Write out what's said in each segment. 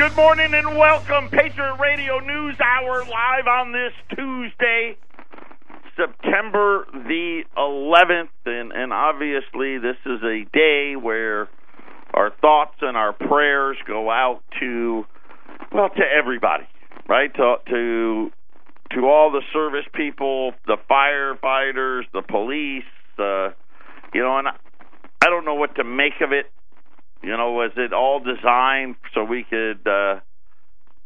Good morning and welcome. Patriot Radio News Hour live on this Tuesday, September the 11th. And, and obviously, this is a day where our thoughts and our prayers go out to, well, to everybody, right? To, to, to all the service people, the firefighters, the police, uh, you know, and I don't know what to make of it. You know, was it all designed so we could uh,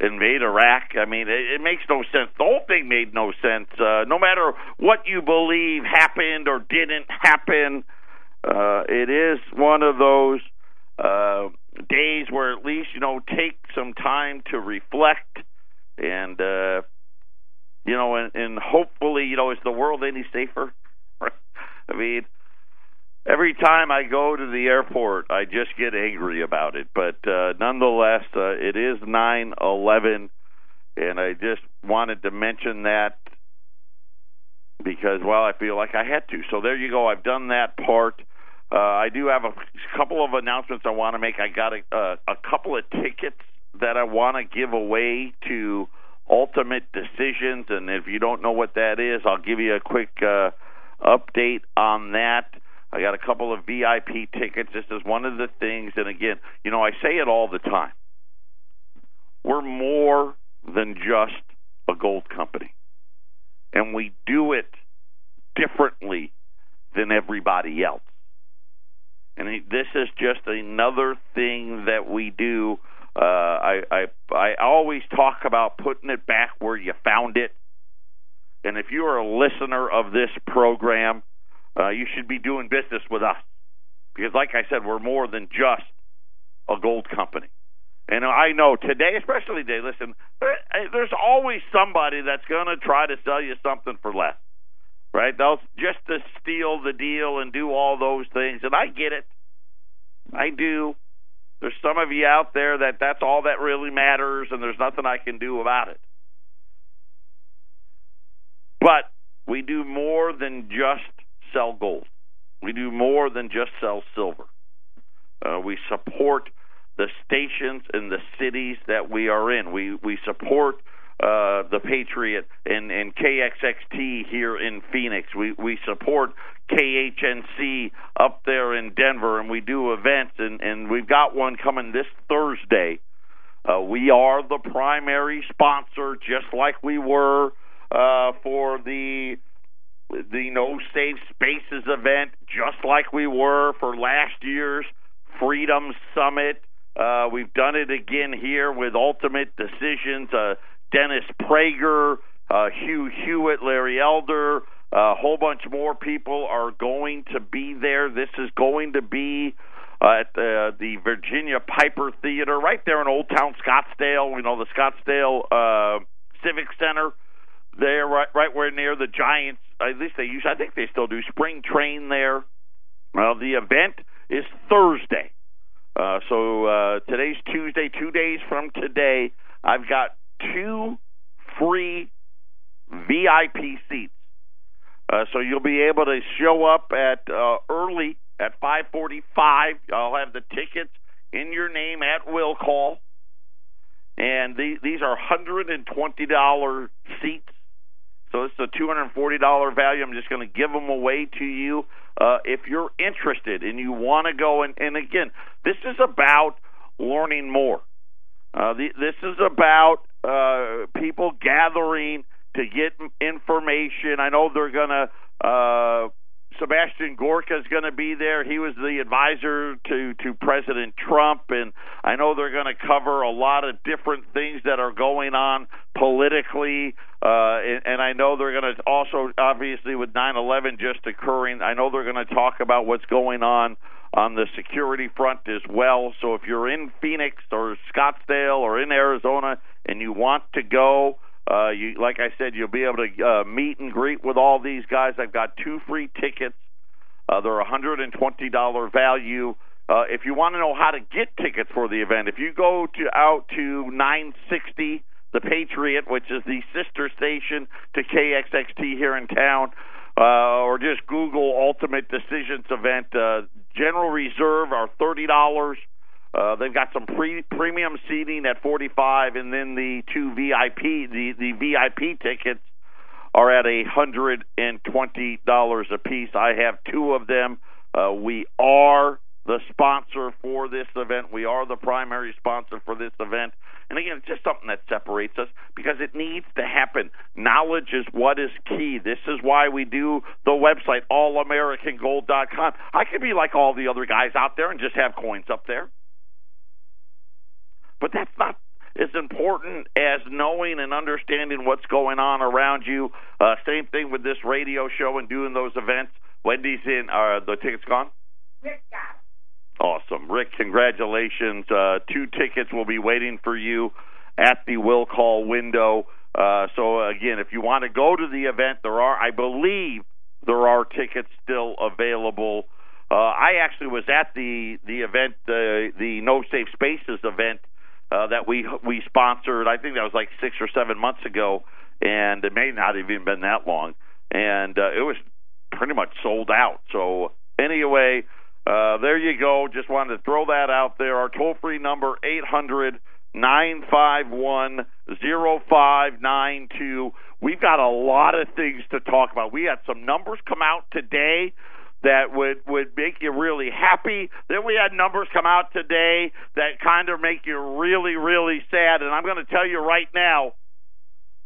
invade Iraq? I mean, it, it makes no sense. The whole thing made no sense. Uh, no matter what you believe happened or didn't happen, uh, it is one of those uh, days where at least you know take some time to reflect and uh, you know, and, and hopefully, you know, is the world any safer? I mean every time I go to the airport, I just get angry about it. But uh, nonetheless, uh, it is nine eleven, and I just wanted to mention that because, well, I feel like I had to. So there you go. I've done that part. Uh, I do have a couple of announcements I want to make. I got a, uh, a couple of tickets that I want to give away to Ultimate Decisions, and if you don't know what that is, I'll give you a quick uh, update on that. I got a couple of VIP tickets. This is one of the things, and again, you know, I say it all the time. We're more than just a gold company, and we do it differently than everybody else. And this is just another thing that we do. Uh, I, I I always talk about putting it back where you found it. And if you are a listener of this program, uh, you should be doing business with us because, like I said, we're more than just a gold company. And I know today, especially today, listen, there's always somebody that's going to try to sell you something for less, right? They'll just to steal the deal and do all those things, and I get it. I do. There's some of you out there that that's all that really matters, and there's nothing I can do about it. But we do more than just sell gold. We do more than just sell silver. Uh, we support the stations and the cities that we are in. We we support uh, the Patriot and, and KXXT here in Phoenix. We we support KHNC up there in Denver, and we do events, and, and we've got one coming this Thursday. Uh, we are the primary sponsor, just like we were uh, for the the No Safe Spaces event, just like we were for last year's Freedom Summit. Uh, we've done it again here with Ultimate Decisions. Uh, Dennis Prager, uh, Hugh Hewitt, Larry Elder, a whole bunch more people are going to be there. This is going to be uh, at the, Virginia Piper Theater right there in Old Town Scottsdale. You know the Scottsdale uh, Civic Center there, right, right where near the Giants at least they use. I think they still do spring train there. Well, the event is Thursday, uh, so uh, today's Tuesday. Two days from today, I've got two free VIP seats. Uh, so you'll be able to show up at uh, early at 5:45. I'll have the tickets in your name at will call, and the, these are hundred and twenty dollar seats so it's a $240 value. I'm just going to give them away to you. Uh, if you're interested and you want to go, and, and again, this is about learning more. Uh, the, this is about uh, people gathering to get information. I know they're going to uh, Sebastian Gorka is going to be there. He was the advisor to to President Trump, and I know they're going to cover a lot of different things that are going on politically. Uh, and, and I know they're going to also, obviously, with 9/11 just occurring, I know they're going to talk about what's going on on the security front as well. So if you're in Phoenix or Scottsdale or in Arizona and you want to go, uh, you, like I said, you'll be able to uh, meet and greet with all these guys. I've got two free tickets. Uh, they're a hundred and twenty dollar value. Uh, if you want to know how to get tickets for the event, if you go to out to 960 the Patriot, which is the sister station to KXXT here in town, uh, or just Google Ultimate Decisions event. Uh, General Reserve are thirty dollars. Uh, they've got some pre- premium seating at 45, and then the two VIP the the VIP tickets are at a hundred and twenty dollars a piece. I have two of them. Uh, we are the sponsor for this event. We are the primary sponsor for this event. And again, it's just something that separates us because it needs to happen. Knowledge is what is key. This is why we do the website, allamericangold.com. I could be like all the other guys out there and just have coins up there. But that's not as important as knowing and understanding what's going on around you. Uh, same thing with this radio show and doing those events. Wendy's in. Uh, the tickets gone? Rick got Awesome. Rick, congratulations. Uh, two tickets will be waiting for you at the will call window. Uh, so, again, if you want to go to the event, there are, I believe, there are tickets still available. Uh, I actually was at the the event, the the No Safe Spaces event uh, that we we sponsored. I think that was like six or seven months ago, and it may not have even been that long. And uh, it was pretty much sold out. So anyway, uh, there you go. Just wanted to throw that out there. Our toll free number eight hundred nine five one zero five nine two. We've got a lot of things to talk about. We had some numbers come out today that would would make you really happy. Then we had numbers come out today that kind of make you really really sad. And I'm going to tell you right now,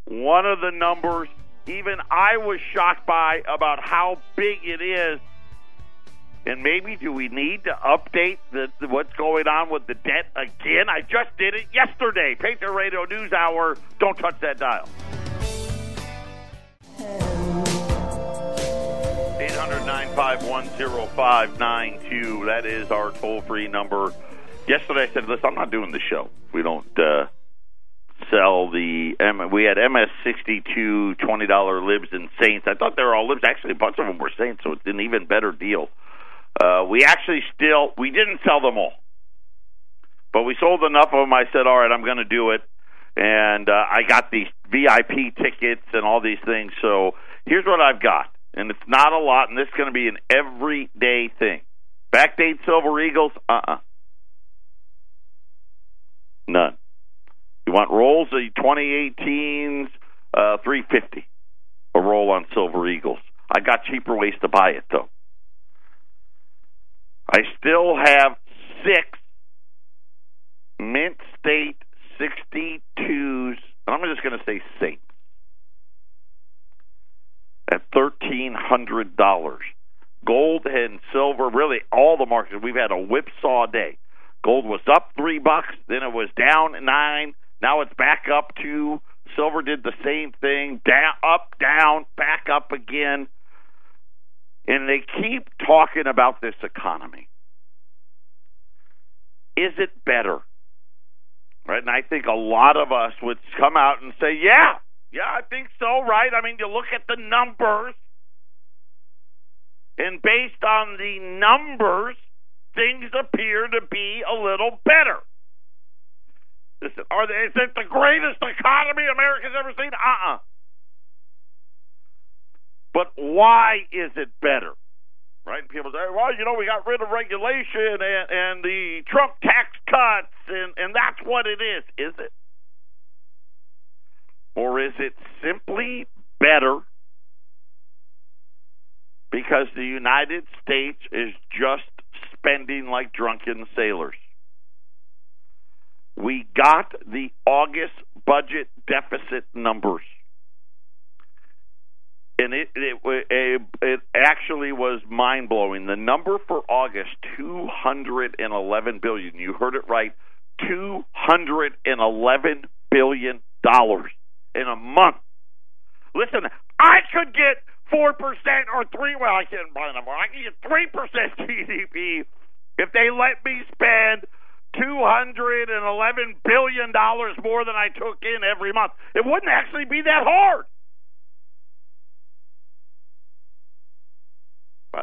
one of the numbers even I was shocked by about how big it is. And maybe do we need to update the, the, what's going on with the debt again? I just did it yesterday. Patriot Radio News Hour. Don't touch that dial. 800-951-0592. That is our toll-free number. Yesterday I said, listen, I'm not doing the show. We don't uh, sell the M. We had MS62 $20 libs and Saints. I thought they were all libs. Actually, a bunch of them were Saints, so it's an even better deal. Uh, we actually still, we didn't sell them all. But we sold enough of them. I said, all right, I'm going to do it. And uh, I got these VIP tickets and all these things. So here's what I've got and it's not a lot, and this is going to be an everyday thing. Backdate Silver Eagles? Uh uh-uh. uh None. You want rolls of 2018's uh, 350 a roll on Silver Eagles. I got cheaper ways to buy it though. I still have six Mint State 62s, and I'm just going to say Saints at thirteen hundred dollars. Gold and silver, really all the markets. We've had a whipsaw day. Gold was up three bucks, then it was down nine. Now it's back up two. Silver did the same thing, down, up, down, back up again. And they keep talking about this economy. Is it better? Right? And I think a lot of us would come out and say, yeah, yeah, I think so, right? I mean, you look at the numbers, and based on the numbers, things appear to be a little better. Listen, are they, is it the greatest economy America's ever seen? Uh uh-uh. uh But why is it better? Right? People say, well, you know, we got rid of regulation and, and the Trump tax cuts, and, and that's what it is. Is it? Or is it simply better because the United States is just spending like drunken sailors? We got the August budget deficit numbers. And it, it it, actually was mind blowing. The number for August, two hundred and eleven billion. You heard it right, two hundred and eleven billion dollars in a month. Listen, I could get four percent or three. Well, I can't buy them. I can get three percent GDP if they let me spend two hundred and eleven billion dollars more than I took in every month. It wouldn't actually be that hard.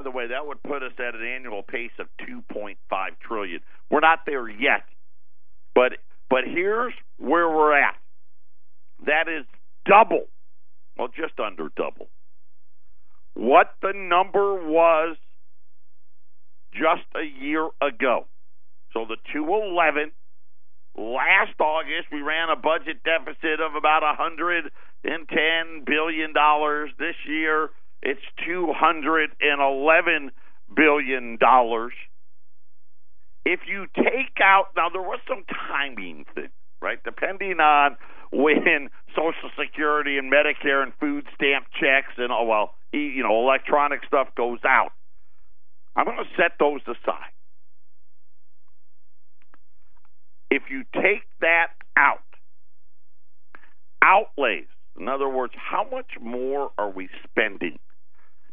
The way, that would put us at an annual pace of 2.5 trillion. We're not there yet. But but here's where we're at. That is double, well, just under double, what the number was just a year ago. So the 211 last August we ran a budget deficit of about 110 billion dollars. This year it's 211 billion dollars. If you take out now there was some timing thing, right? Depending on when Social Security and Medicare and food stamp checks and oh well, you know, electronic stuff goes out. I'm going to set those aside. If you take that out, outlays, in other words, how much more are we spending?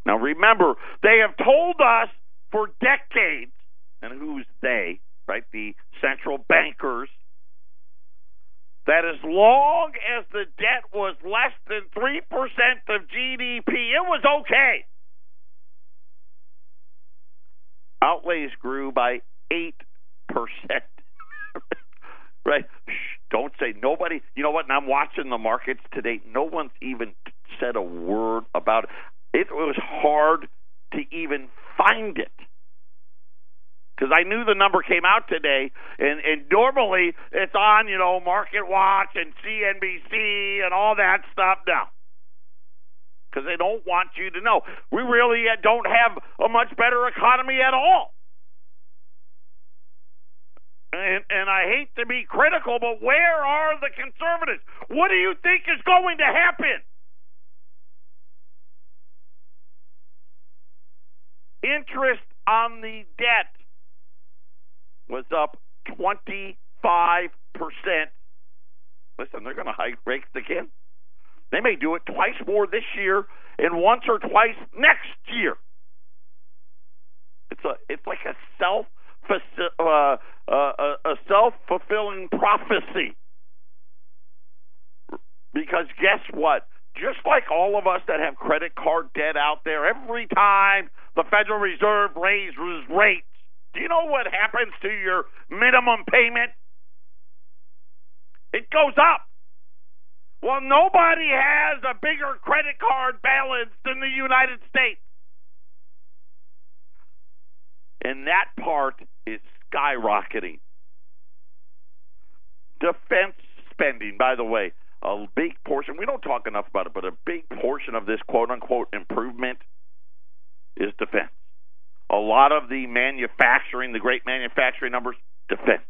Now remember, they have told us for decades, and who's they, right? The central bankers, that as long as the debt was less than 3% of GDP, it was okay. Outlays grew by 8%. right? Shh, don't say nobody. You know what? And I'm watching the markets today. No one's even said a word about it. It was hard to even find it because I knew the number came out today, and and normally it's on you know Market Watch and CNBC and all that stuff now because they don't want you to know we really uh, don't have a much better economy at all. And, and I hate to be critical, but where are the conservatives? What do you think is going to happen? Interest on the debt was up 25%. Listen, they're going to hike rates again. They may do it twice more this year and once or twice next year. It's a it's like a self uh, uh, a self fulfilling prophecy. Because guess what? Just like all of us that have credit card debt out there, every time the Federal Reserve raises rates, do you know what happens to your minimum payment? It goes up. Well, nobody has a bigger credit card balance than the United States. And that part is skyrocketing. Defense spending, by the way, a big portion, we don't talk enough about it, but a big portion of this quote unquote improvement is defense. A lot of the manufacturing, the great manufacturing numbers, defense.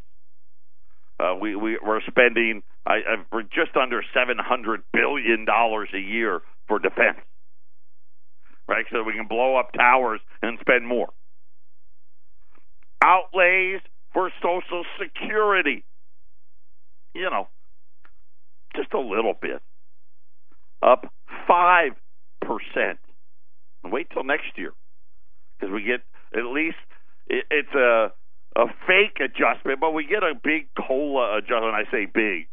Uh, we, we we're spending I, I, we're just under seven hundred billion dollars a year for defense, right? So we can blow up towers and spend more. Outlays for Social Security, you know, just a little bit, up five percent. Wait till next year because we get at least it, it's a a fake adjustment, but we get a big COLA adjustment. I say big,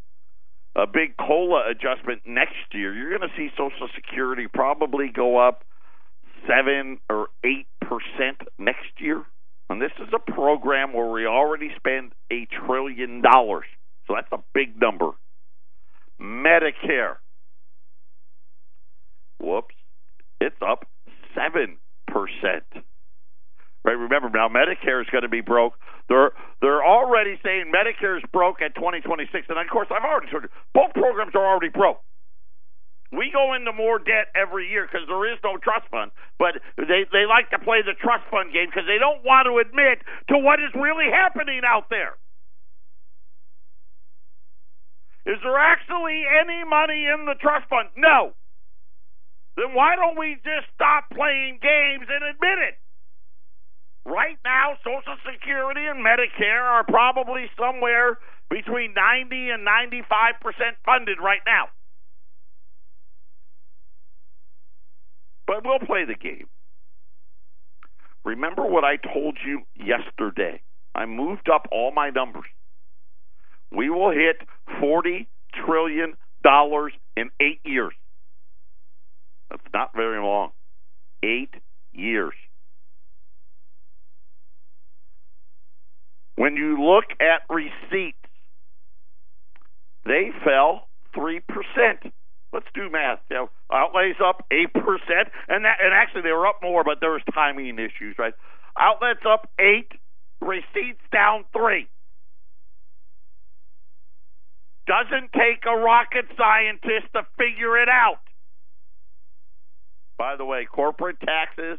a big COLA adjustment next year. You're going to see Social Security probably go up seven or eight percent next year. And this is a program where we already spend a trillion dollars, so that's a big number. Medicare, whoops, it's up seven percent. Right? Remember now, Medicare is going to be broke. They're they're already saying Medicare is broke at 2026, and of course, I've already told you both programs are already broke. We go into more debt every year because there is no trust fund, but they they like to play the trust fund game because they don't want to admit to what is really happening out there. Is there actually any money in the trust fund? No. Then why don't we just stop playing games and admit it? Right now, Social Security and Medicare are probably somewhere between 90 and 95% funded right now. But we'll play the game. Remember what I told you yesterday. I moved up all my numbers. We will hit $40 trillion in eight years. That's not very long. Eight years. When you look at receipts, they fell 3%. Let's do math. You know, outlays up 8%, and that and actually they were up more, but there was timing issues, right? Outlays up 8, Receipts down three. Doesn't take a rocket scientist to figure it out. By the way, corporate taxes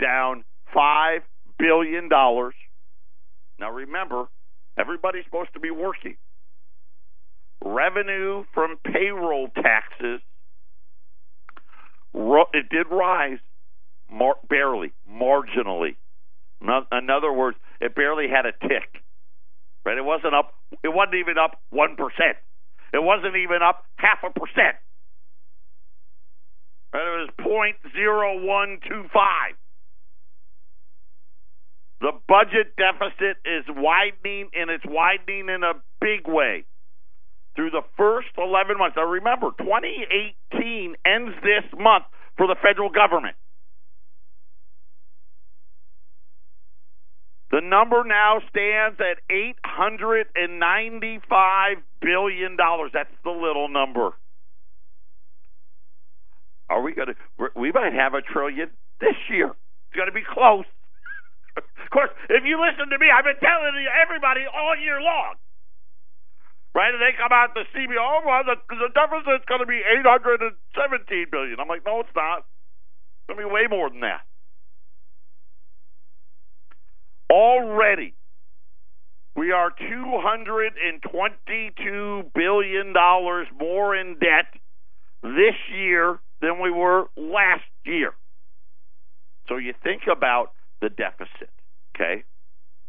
down $5 billion. Now remember, everybody's supposed to be working. Revenue from payroll taxes, it did rise mar- barely, marginally. In other words, it barely had a tick. Right? It wasn't up. It wasn't even up one percent. It wasn't even up half a percent. It was point zero one two five. The budget deficit is widening, and it's widening in a big way through the first 11 months. Now, remember, 2018 ends this month for the federal government. The number now stands at $895 billion. That's the little number. Are we going to? We might have a trillion this year. It's going to be close. of course, if you listen to me, I've been telling everybody all year long. Right? And they come out to see me, oh, well, the, the deficit's going to be 817 billion. I'm like, no, it's not. It's going to be way more than that. Already, we are $222 billion more in debt this year than we were last year. So you think about the deficit, okay?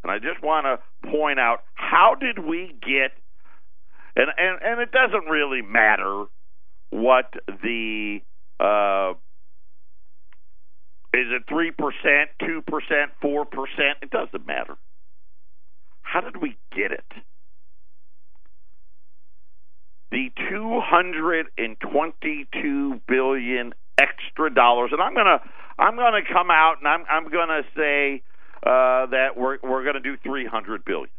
And I just want to point out how did we get and and and it doesn't really matter what the uh, is it 3%, 2%, 4%? It doesn't matter. How did we get it? The 222 billion extra dollars and I'm going to I'm to come out and I'm I'm going to say uh, that we're we're going to do 300 billion.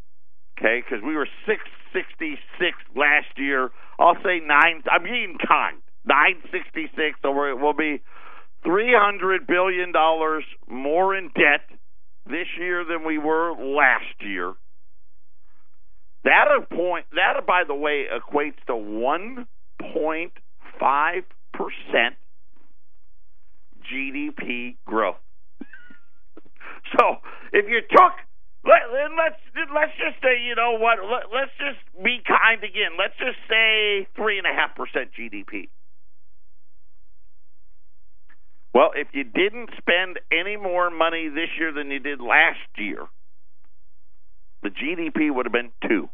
Okay? Cuz we were 666 last year. I'll say 9 I'm being kind. 966 so we will be $300 billion more in debt this year than we were last year. That point that by the way equates to 1.5% GDP growth. so, if you took let, let's let's just say you know what let, let's just be kind again. Let's just say three and a half percent GDP. Well, if you didn't spend any more money this year than you did last year, the GDP would have been two.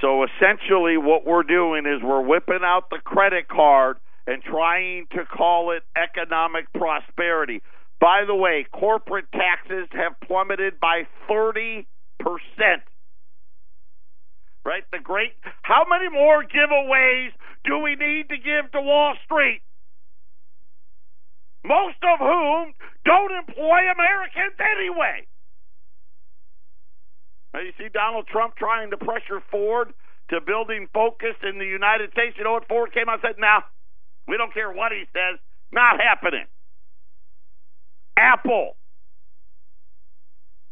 So essentially, what we're doing is we're whipping out the credit card and trying to call it economic prosperity. By the way, corporate taxes have plummeted by 30%. Right? The great, how many more giveaways do we need to give to Wall Street? Most of whom don't employ Americans anyway. Now, you see Donald Trump trying to pressure Ford to building focus in the United States. You know what Ford came out and said? Now, we don't care what he says. Not happening. Apple.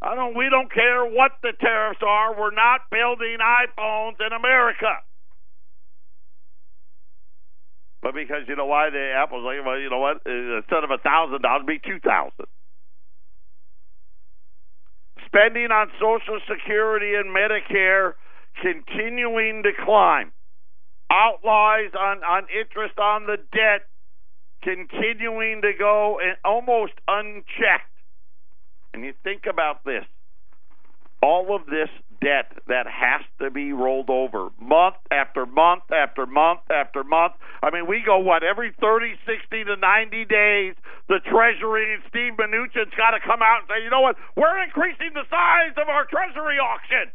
I don't. We don't care what the tariffs are. We're not building iPhones in America. But because you know why the Apple's like, well, you know what? Uh, instead of a thousand dollars, be two thousand. Spending on Social Security and Medicare continuing to climb. Outlays on, on interest on the debt continuing to go and almost unchecked. And you think about this all of this debt that has to be rolled over month after month after month after month. I mean, we go, what, every 30, 60 to 90 days, the Treasury and Steve Mnuchin's got to come out and say, you know what, we're increasing the size of our Treasury auction.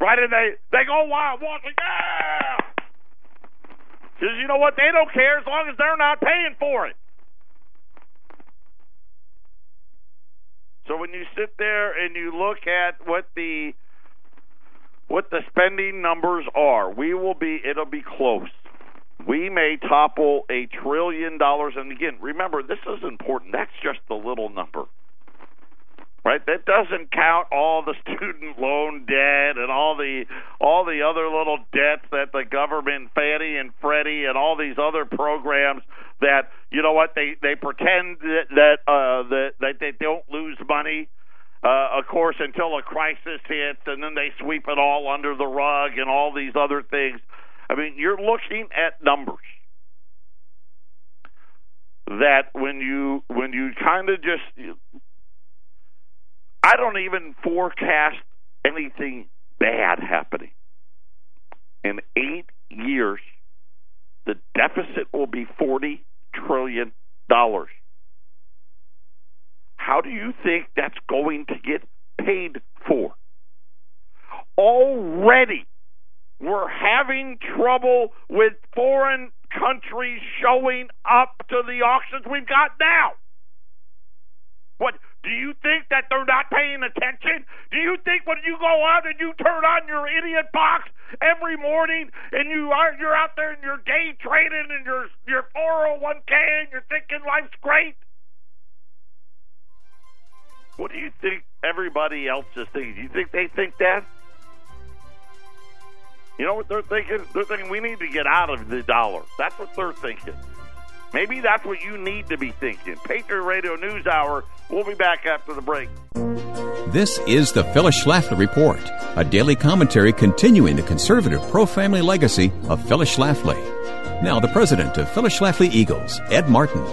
Right? And they, they go wild, walking, yeah! Because you know what? They don't care as long as they're not paying for it. So when you sit there and you look at what the what the spending numbers are, we will be it'll be close. We may topple a trillion dollars. And again, remember, this is important. That's just the little number. Right? That doesn't count all the student loan debt and all the all the other little debts that the government, Fannie and Freddie, and all these other programs that you know what they they pretend that that uh, that, that they don't lose money uh, of course, until a crisis hits, and then they sweep it all under the rug and all these other things. I mean, you're looking at numbers that when you when you kind of just, I don't even forecast anything bad happening. In eight years, the deficit will be forty trillion dollars. How do you think that's going to get paid for? Already, we're having trouble with foreign countries showing up to the auctions we've got now. What do you think that they're not paying attention? Do you think when you go out and you turn on your idiot box every morning and you are you're out there and you're day trading and your your 401k and you're thinking life's great? What do you think everybody else is thinking? Do you think they think that? You know what they're thinking? They're thinking we need to get out of the dollar. That's what they're thinking. Maybe that's what you need to be thinking. Patriot Radio News Hour. We'll be back after the break. This is the Phyllis Schlafly Report, a daily commentary continuing the conservative pro family legacy of Phyllis Schlafly. Now, the president of Phyllis Schlafly Eagles, Ed Martin.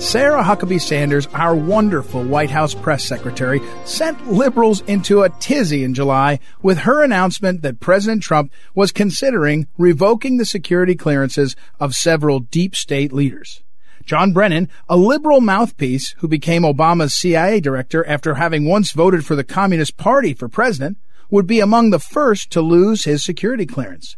Sarah Huckabee Sanders, our wonderful White House press secretary, sent liberals into a tizzy in July with her announcement that President Trump was considering revoking the security clearances of several deep state leaders. John Brennan, a liberal mouthpiece who became Obama's CIA director after having once voted for the Communist Party for president, would be among the first to lose his security clearance.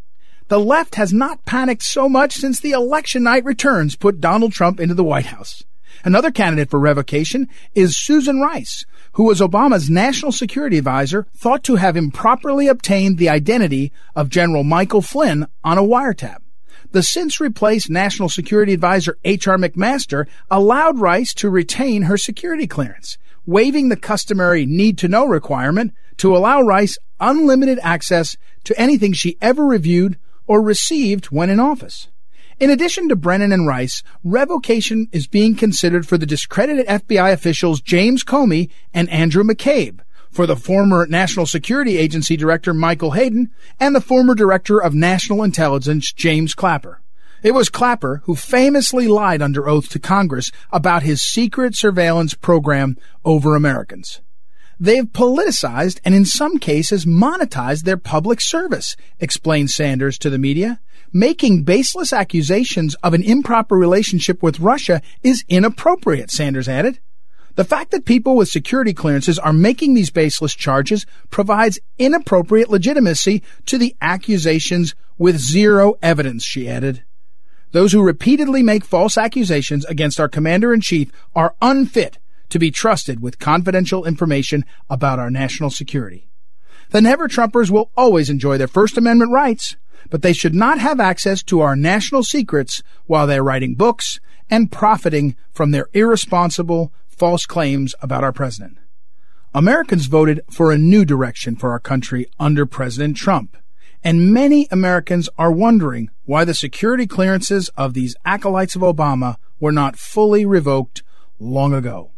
The left has not panicked so much since the election night returns put Donald Trump into the White House. Another candidate for revocation is Susan Rice, who was Obama's national security advisor, thought to have improperly obtained the identity of General Michael Flynn on a wiretap. The since replaced National Security Advisor H.R. McMaster allowed Rice to retain her security clearance, waiving the customary need to know requirement to allow Rice unlimited access to anything she ever reviewed or received when in office. In addition to Brennan and Rice, revocation is being considered for the discredited FBI officials James Comey and Andrew McCabe, for the former National Security Agency Director Michael Hayden, and the former Director of National Intelligence James Clapper. It was Clapper who famously lied under oath to Congress about his secret surveillance program over Americans. They've politicized and in some cases monetized their public service, explained Sanders to the media. Making baseless accusations of an improper relationship with Russia is inappropriate, Sanders added. The fact that people with security clearances are making these baseless charges provides inappropriate legitimacy to the accusations with zero evidence, she added. Those who repeatedly make false accusations against our commander in chief are unfit to be trusted with confidential information about our national security. The Never Trumpers will always enjoy their First Amendment rights, but they should not have access to our national secrets while they're writing books and profiting from their irresponsible, false claims about our president. Americans voted for a new direction for our country under President Trump. And many Americans are wondering why the security clearances of these acolytes of Obama were not fully revoked long ago.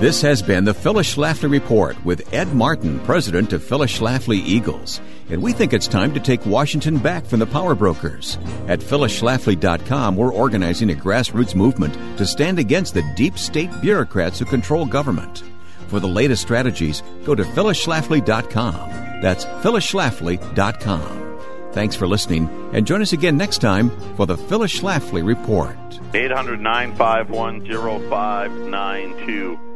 This has been the Phyllis Schlafly Report with Ed Martin, president of Phyllis Schlafly Eagles. And we think it's time to take Washington back from the power brokers. At phyllisschlafly.com, we're organizing a grassroots movement to stand against the deep state bureaucrats who control government. For the latest strategies, go to phyllisschlafly.com. That's phyllisschlafly.com. Thanks for listening, and join us again next time for the Phyllis Schlafly Report. 800 951 0592.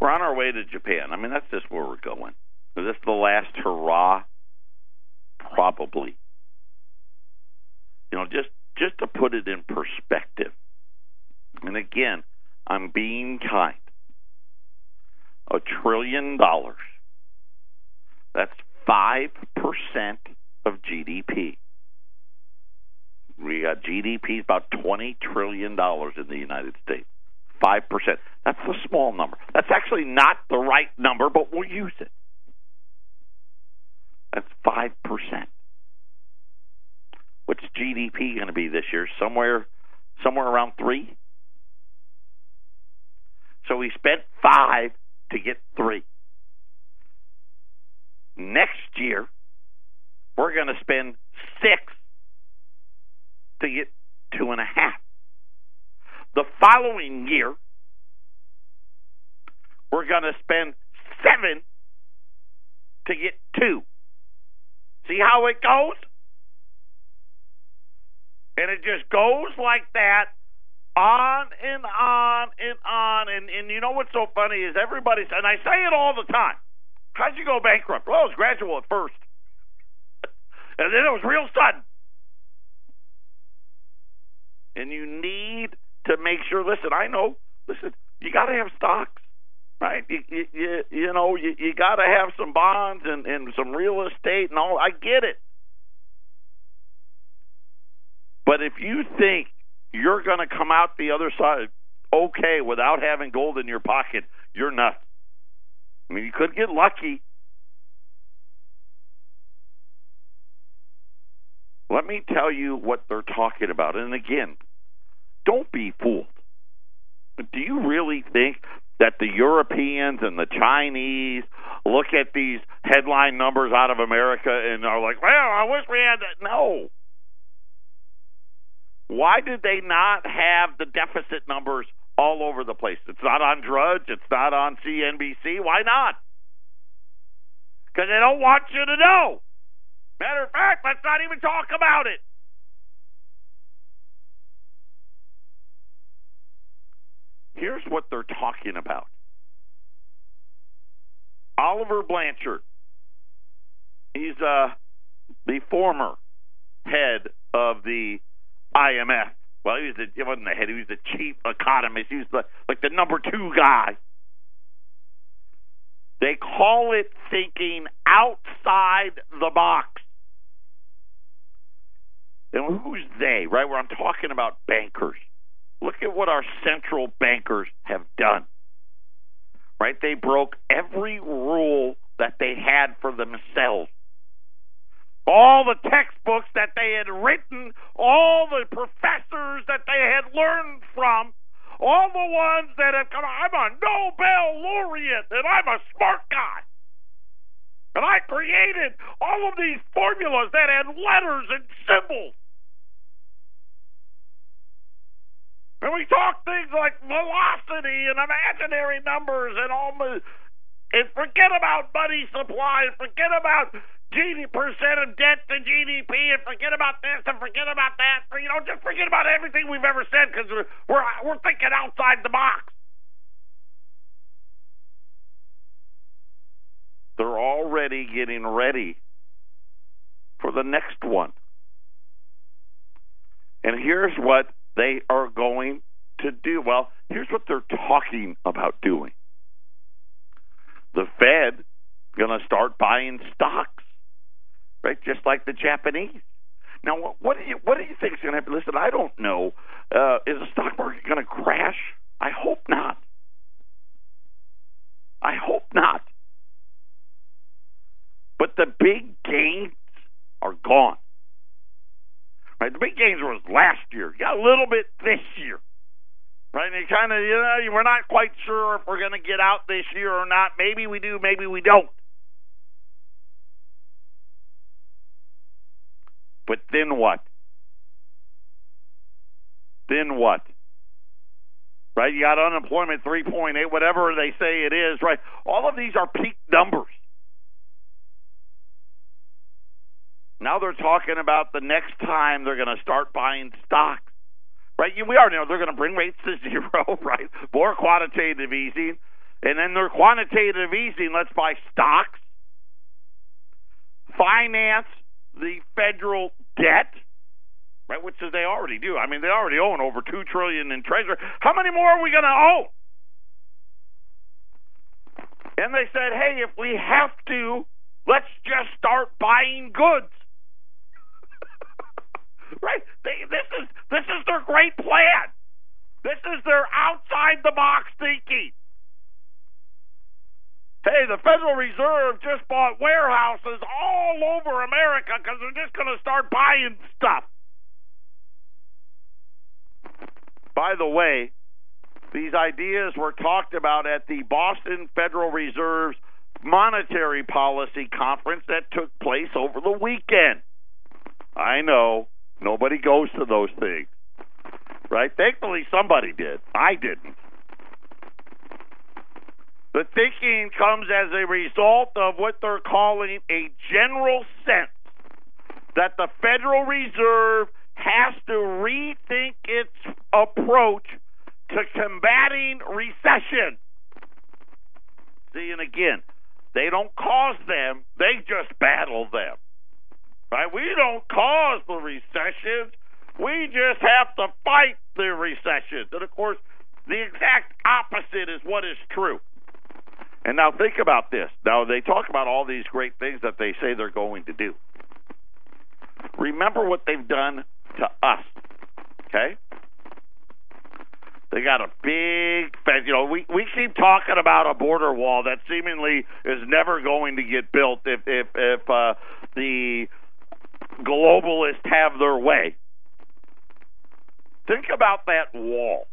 We're on our way to Japan. I mean, that's just where we're going. Is this the last hurrah? Probably. You know, just just to put it in perspective. And again, I'm being kind. A trillion dollars. That's five percent of GDP. We got GDP about twenty trillion dollars in the United States. Five percent. That's a small number. That's actually not the right number, but we'll use it. That's five percent. What's GDP going to be this year? Somewhere, somewhere around three. So we spent five to get three. Next year, we're going to spend six to get two and a half. The following year, we're going to spend seven to get two. See how it goes? And it just goes like that on and on and on. And, and you know what's so funny is everybody's, and I say it all the time. How'd you go bankrupt? Well, it was gradual at first. and then it was real sudden. And you need to make sure, listen, I know, listen, you got to have stocks, right? You, you, you know, you, you got to have some bonds and, and some real estate and all. I get it. But if you think you're going to come out the other side okay without having gold in your pocket, you're nuts. I mean, you could get lucky. Let me tell you what they're talking about. And again, don't be fooled. Do you really think that the Europeans and the Chinese look at these headline numbers out of America and are like, well, I wish we had that? No. Why did they not have the deficit numbers all over the place? It's not on Drudge. It's not on CNBC. Why not? Because they don't want you to know. Matter of fact, let's not even talk about it. Here's what they're talking about Olivier Blanchard. He's uh, the former head of the IMF. Well, he was the, he wasn't the head. He was the chief economist. He was the, like the number two guy. They call it thinking outside the box. And who's they, right? Where I'm talking about bankers. Look at what our central bankers have done. Right? They broke every rule that they had for themselves all the textbooks that they had written, all the professors that they had learned from, all the ones that had come, I'm a Nobel laureate and I'm a smart guy. And I created all of these formulas that had letters and symbols. And we talk things like velocity and imaginary numbers and all the, and forget about money supply and forget about GDP percent of debt to GDP and forget about this and forget about that. You know, just forget about everything we've ever said because we're, we're we're thinking outside the box. They're already getting ready for the next one. And here's what they are going to do. Well, here's what they're talking about doing. The Fed going to start buying stocks right? Just like the Japanese. Now, what do you what do you think is going to happen? Listen, I don't know. Uh, is the stock market going to crash? I hope not. I hope not. But the big gains are gone. Right? The big gains was last year. Got a little bit this year. Right? And kind of, you know, we're not quite sure if we're going to get out this year or not. Maybe we do, maybe we don't. But then what? Then what? Right? You got unemployment 3.8, whatever they say it is, right? All of these are peak numbers. Now they're talking about the next time they're going to start buying stocks. Right? We already know they're going to bring rates to zero, right? More quantitative easing. And then their quantitative easing, let's buy stocks, finance the federal debt, right? Which they already do. I mean, they already own over two trillion in treasury. How many more are we going to own? And they said, hey, if we have to, let's just start buying goods. Right? They, this is this is their great plan. This is their outside the box thinking. Hey, the Federal Reserve just bought warehouses all over America because they're just going to start buying stuff. By the way, these ideas were talked about at the Boston Federal Reserve's monetary policy conference that took place over the weekend. I know nobody goes to those things, right? Thankfully, somebody did. I didn't. The thinking comes as a result of what they're calling a general sense that the Federal Reserve has to rethink its approach to combating recession. See, and again, they don't cause them, they just battle them. Right? We don't cause the recessions. We just have to fight the recessions. And of course, the exact opposite is what is true. And now think about this. Now they talk about all these great things that they say they're going to do. Remember what they've done to us. Okay? They got a big. You know, we we keep talking about a border wall that seemingly is never going to get built if if if uh, the globalists have their way. Think about that wall.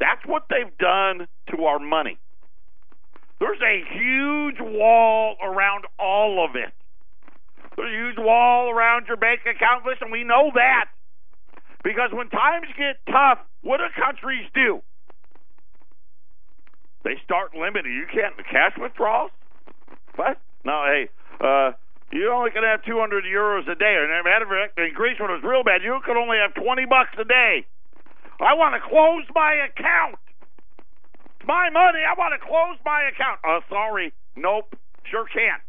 That's what they've done to our money. There's a huge wall around all of it. There's a huge wall around your bank account. Listen, we know that. Because when times get tough, what do countries do? They start limiting. You can't cash withdrawals. What? No, hey, uh, you only can have 200 euros a day. And in Greece when it was real bad, you could only have 20 bucks a day. I want to close my account It's my money. I want to close my account. Uh, sorry. Nope. Sure can't.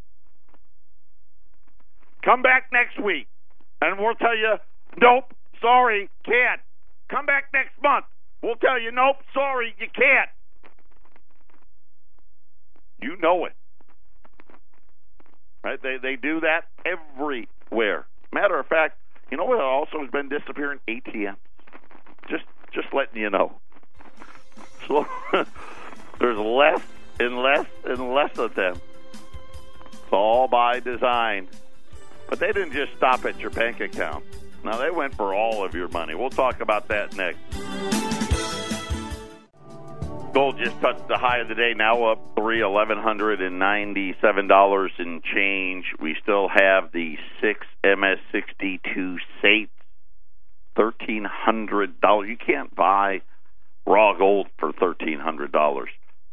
Come back next week, and we'll tell you, nope, sorry, can't. Come back next month. We'll tell you, nope, sorry, you can't. You know it. Right? They they do that everywhere. Matter of fact, you know what also has been disappearing? ATMs. Just just letting you know. So there's less and less and less of them. It's all by design. But they didn't just stop at your bank account. Now they went for all of your money. We'll talk about that next. Gold just touched the high of the day, now up three eleven hundred and ninety seven dollars in change. We still have the six MS sixty two Saints, thirteen hundred dollars. You can't buy raw gold for thirteen hundred dollars.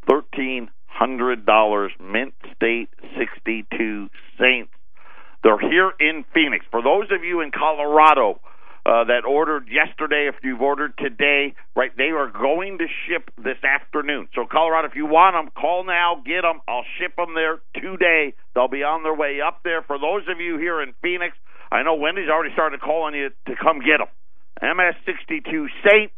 Thirteen hundred dollars, Mint State sixty two Saints. They're here in Phoenix. For those of you in Colorado uh, that ordered yesterday, if you've ordered today, right, they are going to ship this afternoon. So, Colorado, if you want them, call now, get them. I'll ship them there today. They'll be on their way up there. For those of you here in Phoenix, I know Wendy's already started calling you to come get them. MS62 Saints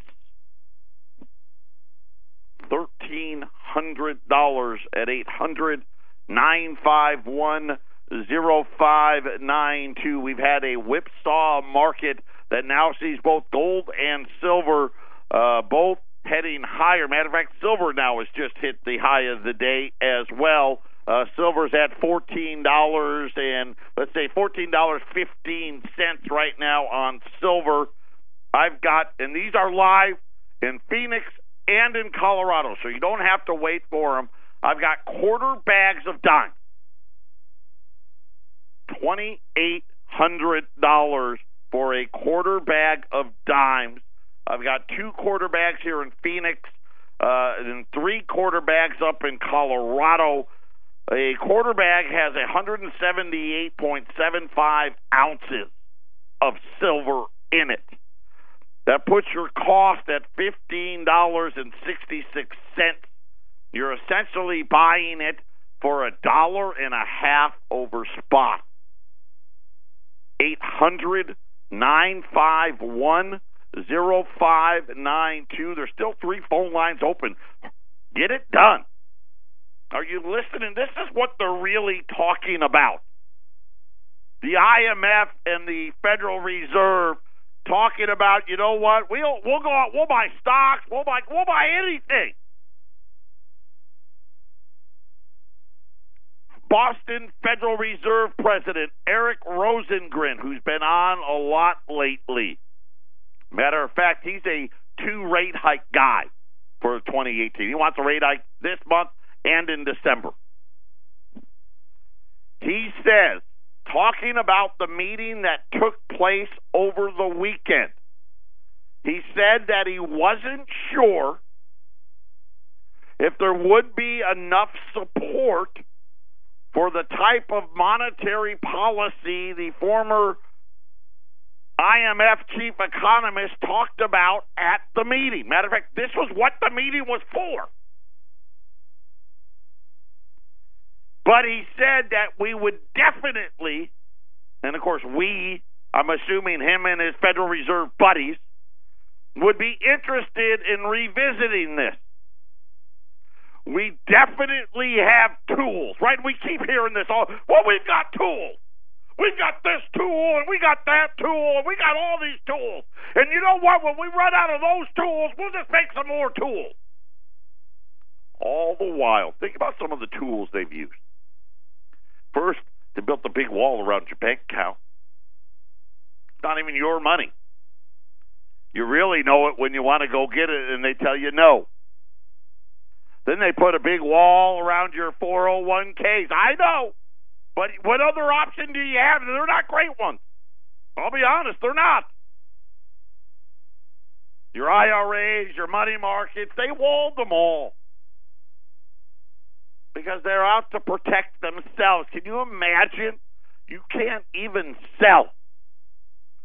thirteen hundred dollars at eight hundred nine five one zero five nine two. We've had a whipsaw market that now sees both gold and silver uh, both heading higher. Matter of fact, silver now has just hit the high of the day as well. Uh, silver's at fourteen dollars and let's say fourteen dollars fifteen cents right now on silver. I've got, and these are live in Phoenix and in Colorado, so you don't have to wait for them. I've got quarter bags of dimes, twenty eight hundred dollars for a quarter bag of dimes. I've got two quarter bags here in Phoenix, uh, and three quarter bags up in Colorado. A quarter bag has 178.75 ounces of silver in it. That puts your cost at $15.66. You're essentially buying it for a dollar and a half over spot. 800 951 0592. There's still three phone lines open. Get it done. Are you listening? This is what they're really talking about. the IMF and the Federal Reserve talking about, you know what, we'll we'll go out, we'll buy stocks, we'll buy we'll buy anything. Boston Federal Reserve President Eric Rosengren, who's been on a lot lately. Matter of fact, he's a two rate hike guy for 2018. He wants a rate hike this month and in December. He says, talking about the meeting that took place over the weekend, he said that he wasn't sure if there would be enough support for the type of monetary policy the former IMF chief economist talked about at the meeting. Matter of fact, this was what the meeting was for. But he said that we would definitely, and of course, we, I'm assuming him and his Federal Reserve buddies, would be interested in revisiting this. We definitely have tools, right? We keep hearing this all. Well, we've got tools. We've got this tool and we got that tool and we got all these tools. And you know what? When we run out of those tools, we'll just make some more tools. All the while, think about some of the tools they've used. First, they built the big wall around your bank account. Not even your money. You really know it when you want to go get it and they tell you no. Then they put a big wall around your 401ks. I know. But what other option do you have? They're not great ones. I'll be honest, they're not. Your IRAs, your money markets, they walled them all. Because they're out to protect themselves. Can you imagine? You can't even sell.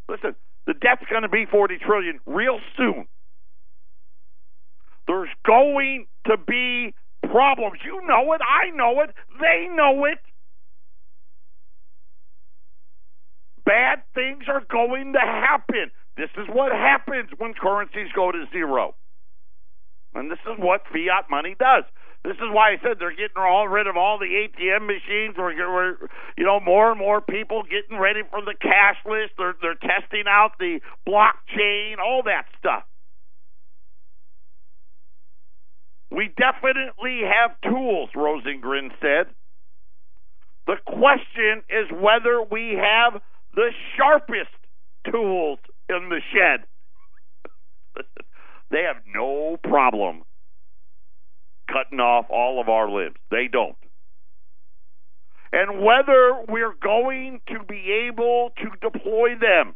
Listen, the debt's going to be 40 trillion real soon. There's going to be problems. You know it, I know it, they know it. bad things are going to happen. This is what happens when currencies go to zero. And this is what fiat money does. This is why I said they're getting all rid of all the ATM machines. We're, we're you know, more and more people getting ready for the cashless. They're they're testing out the blockchain, all that stuff. We definitely have tools, Rosengren said. The question is whether we have the sharpest tools in the shed. they have no problem cutting off all of our limbs. They don't. And whether we're going to be able to deploy them.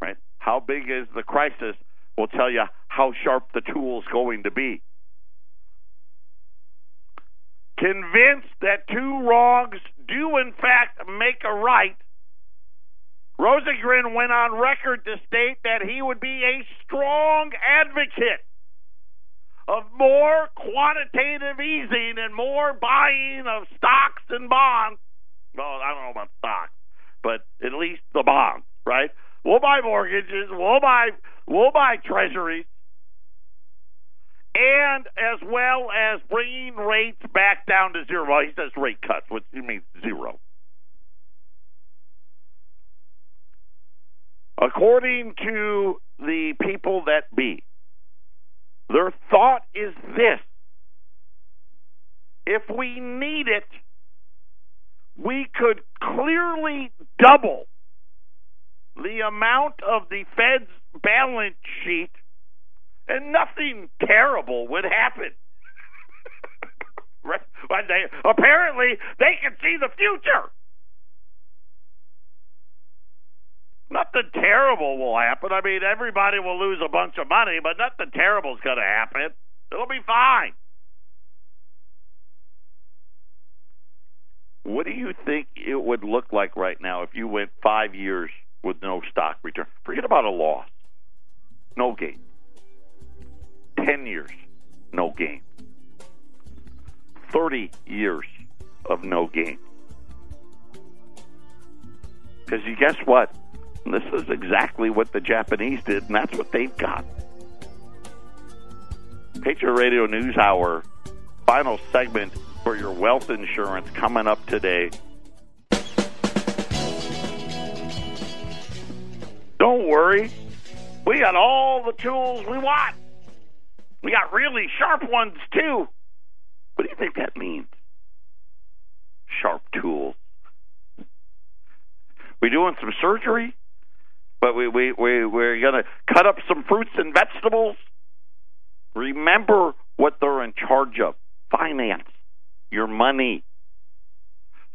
Right? How big is the crisis will tell you how sharp the tool's going to be. Convinced that two wrongs do in fact make a right, Rosengren went on record to state that he would be a strong advocate of more quantitative easing and more buying of stocks and bonds. Well, I don't know about stocks, but at least the bonds, right? We'll buy mortgages, we'll buy we'll buy treasuries, and as well as bringing rates back down to zero. Well, he says rate cuts, which means zero. According to the people that be, their thought is this if we need it, we could clearly double the amount of the Fed's balance sheet and nothing terrible would happen. apparently they can see the future. Nothing terrible will happen. I mean, everybody will lose a bunch of money, but nothing terrible is going to happen. It'll be fine. What do you think it would look like right now if you went five years with no stock return? Forget about a loss, no gain. 10 years, no gain. 30 years of no gain. Because you guess what? This is exactly what the Japanese did, and that's what they've got. Patriot Radio News Hour, final segment for your wealth insurance coming up today. Don't worry. We got all the tools we want. We got really sharp ones, too. What do you think that means? Sharp tools. We doing some surgery, but we, we, we, we're going to cut up some fruits and vegetables. Remember what they're in charge of finance, your money.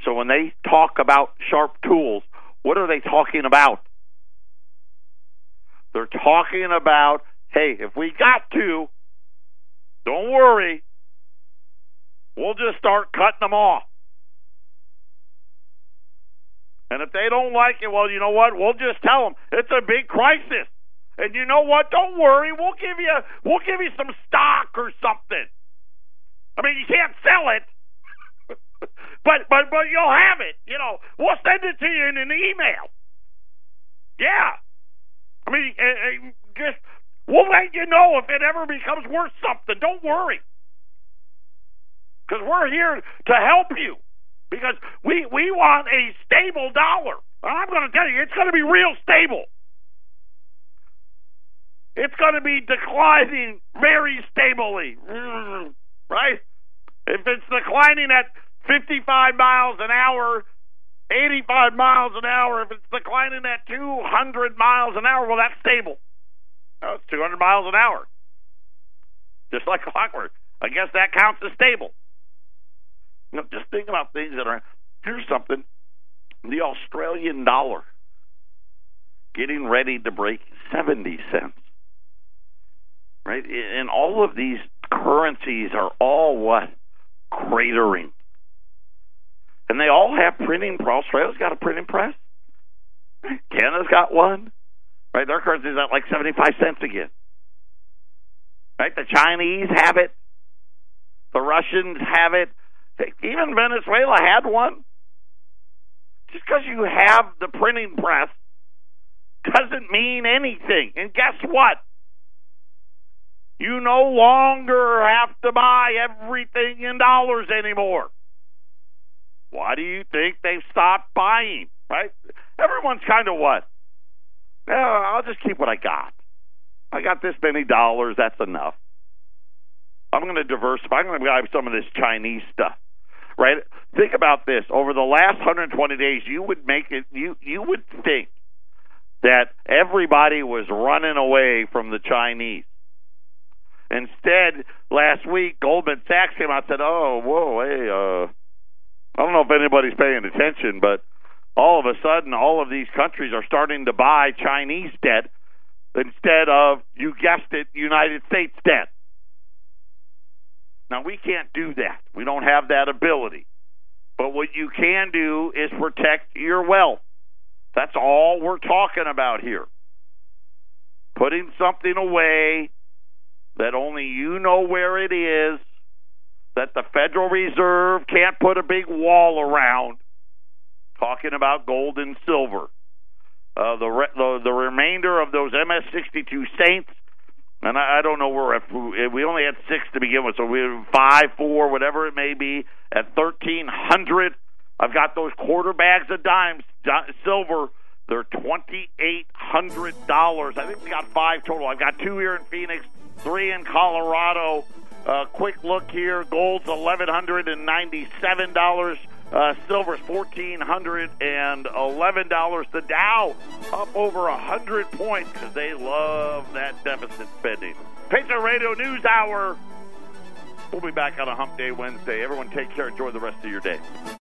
So when they talk about sharp tools, what are they talking about? They're talking about, hey, if we got to, don't worry, we'll just start cutting them off. And if they don't like it, well, you know what? We'll just tell them it's a big crisis. And you know what? Don't worry. We'll give you we'll give you some stock or something. I mean, you can't sell it, but but but you'll have it. You know, we'll send it to you in an email. Yeah, I mean, uh, just we'll let you know if it ever becomes worth something. Don't worry, because we're here to help you. Because we we want a stable dollar. I'm going to tell you, it's going to be real stable. It's going to be declining very stably, right? If it's declining at 55 miles an hour, 85 miles an hour, if it's declining at 200 miles an hour, well, that's stable. Oh, it's 200 miles an hour. Just like clockwork. I guess that counts as stable. You know, just think about things that are. Here's something: the Australian dollar getting ready to break seventy cents. Right, and all of these currencies are all what cratering, and they all have printing. Australia's got a printing press. Canada's got one. Right, their currency's at like seventy-five cents again. Right, the Chinese have it. The Russians have it. Even Venezuela had one. Just because you have the printing press doesn't mean anything. And guess what? You no longer have to buy everything in dollars anymore. Why do you think they've stopped buying? Right? Everyone's kind of what? Yeah, I'll just keep what I got. I got this many dollars. That's enough. I'm going to diversify. I'm going to buy some of this Chinese stuff right? Think about this. Over the last 120 days, you would make it. You you would think that everybody was running away from the Chinese. Instead, last week Goldman Sachs came out and said, "Oh, whoa, hey, uh, I don't know if anybody's paying attention, but all of a sudden, all of these countries are starting to buy Chinese debt instead of, you guessed it, United States debt." Now, we can't do that. We don't have that ability. But what you can do is protect your wealth. That's all we're talking about here. Putting something away that only you know where it is, that the Federal Reserve can't put a big wall around. Talking about gold and silver. Uh, the, re- the the remainder of those MS62 Saints and I, I don't know where if we only had six to begin with, so we have five, four, whatever it may be. At thirteen hundred, I've got those quarter bags of dimes, silver. They're twenty eight hundred dollars. I think we got five total. I've got two here in Phoenix, three in Colorado. Uh, quick look here: gold's eleven hundred and ninety seven dollars. Uh, silver's fourteen hundred and eleven dollars. The Dow up over hundred points because they love that deficit spending. Patriot Radio News Hour. We'll be back on a Hump Day Wednesday. Everyone, take care. Enjoy the rest of your day.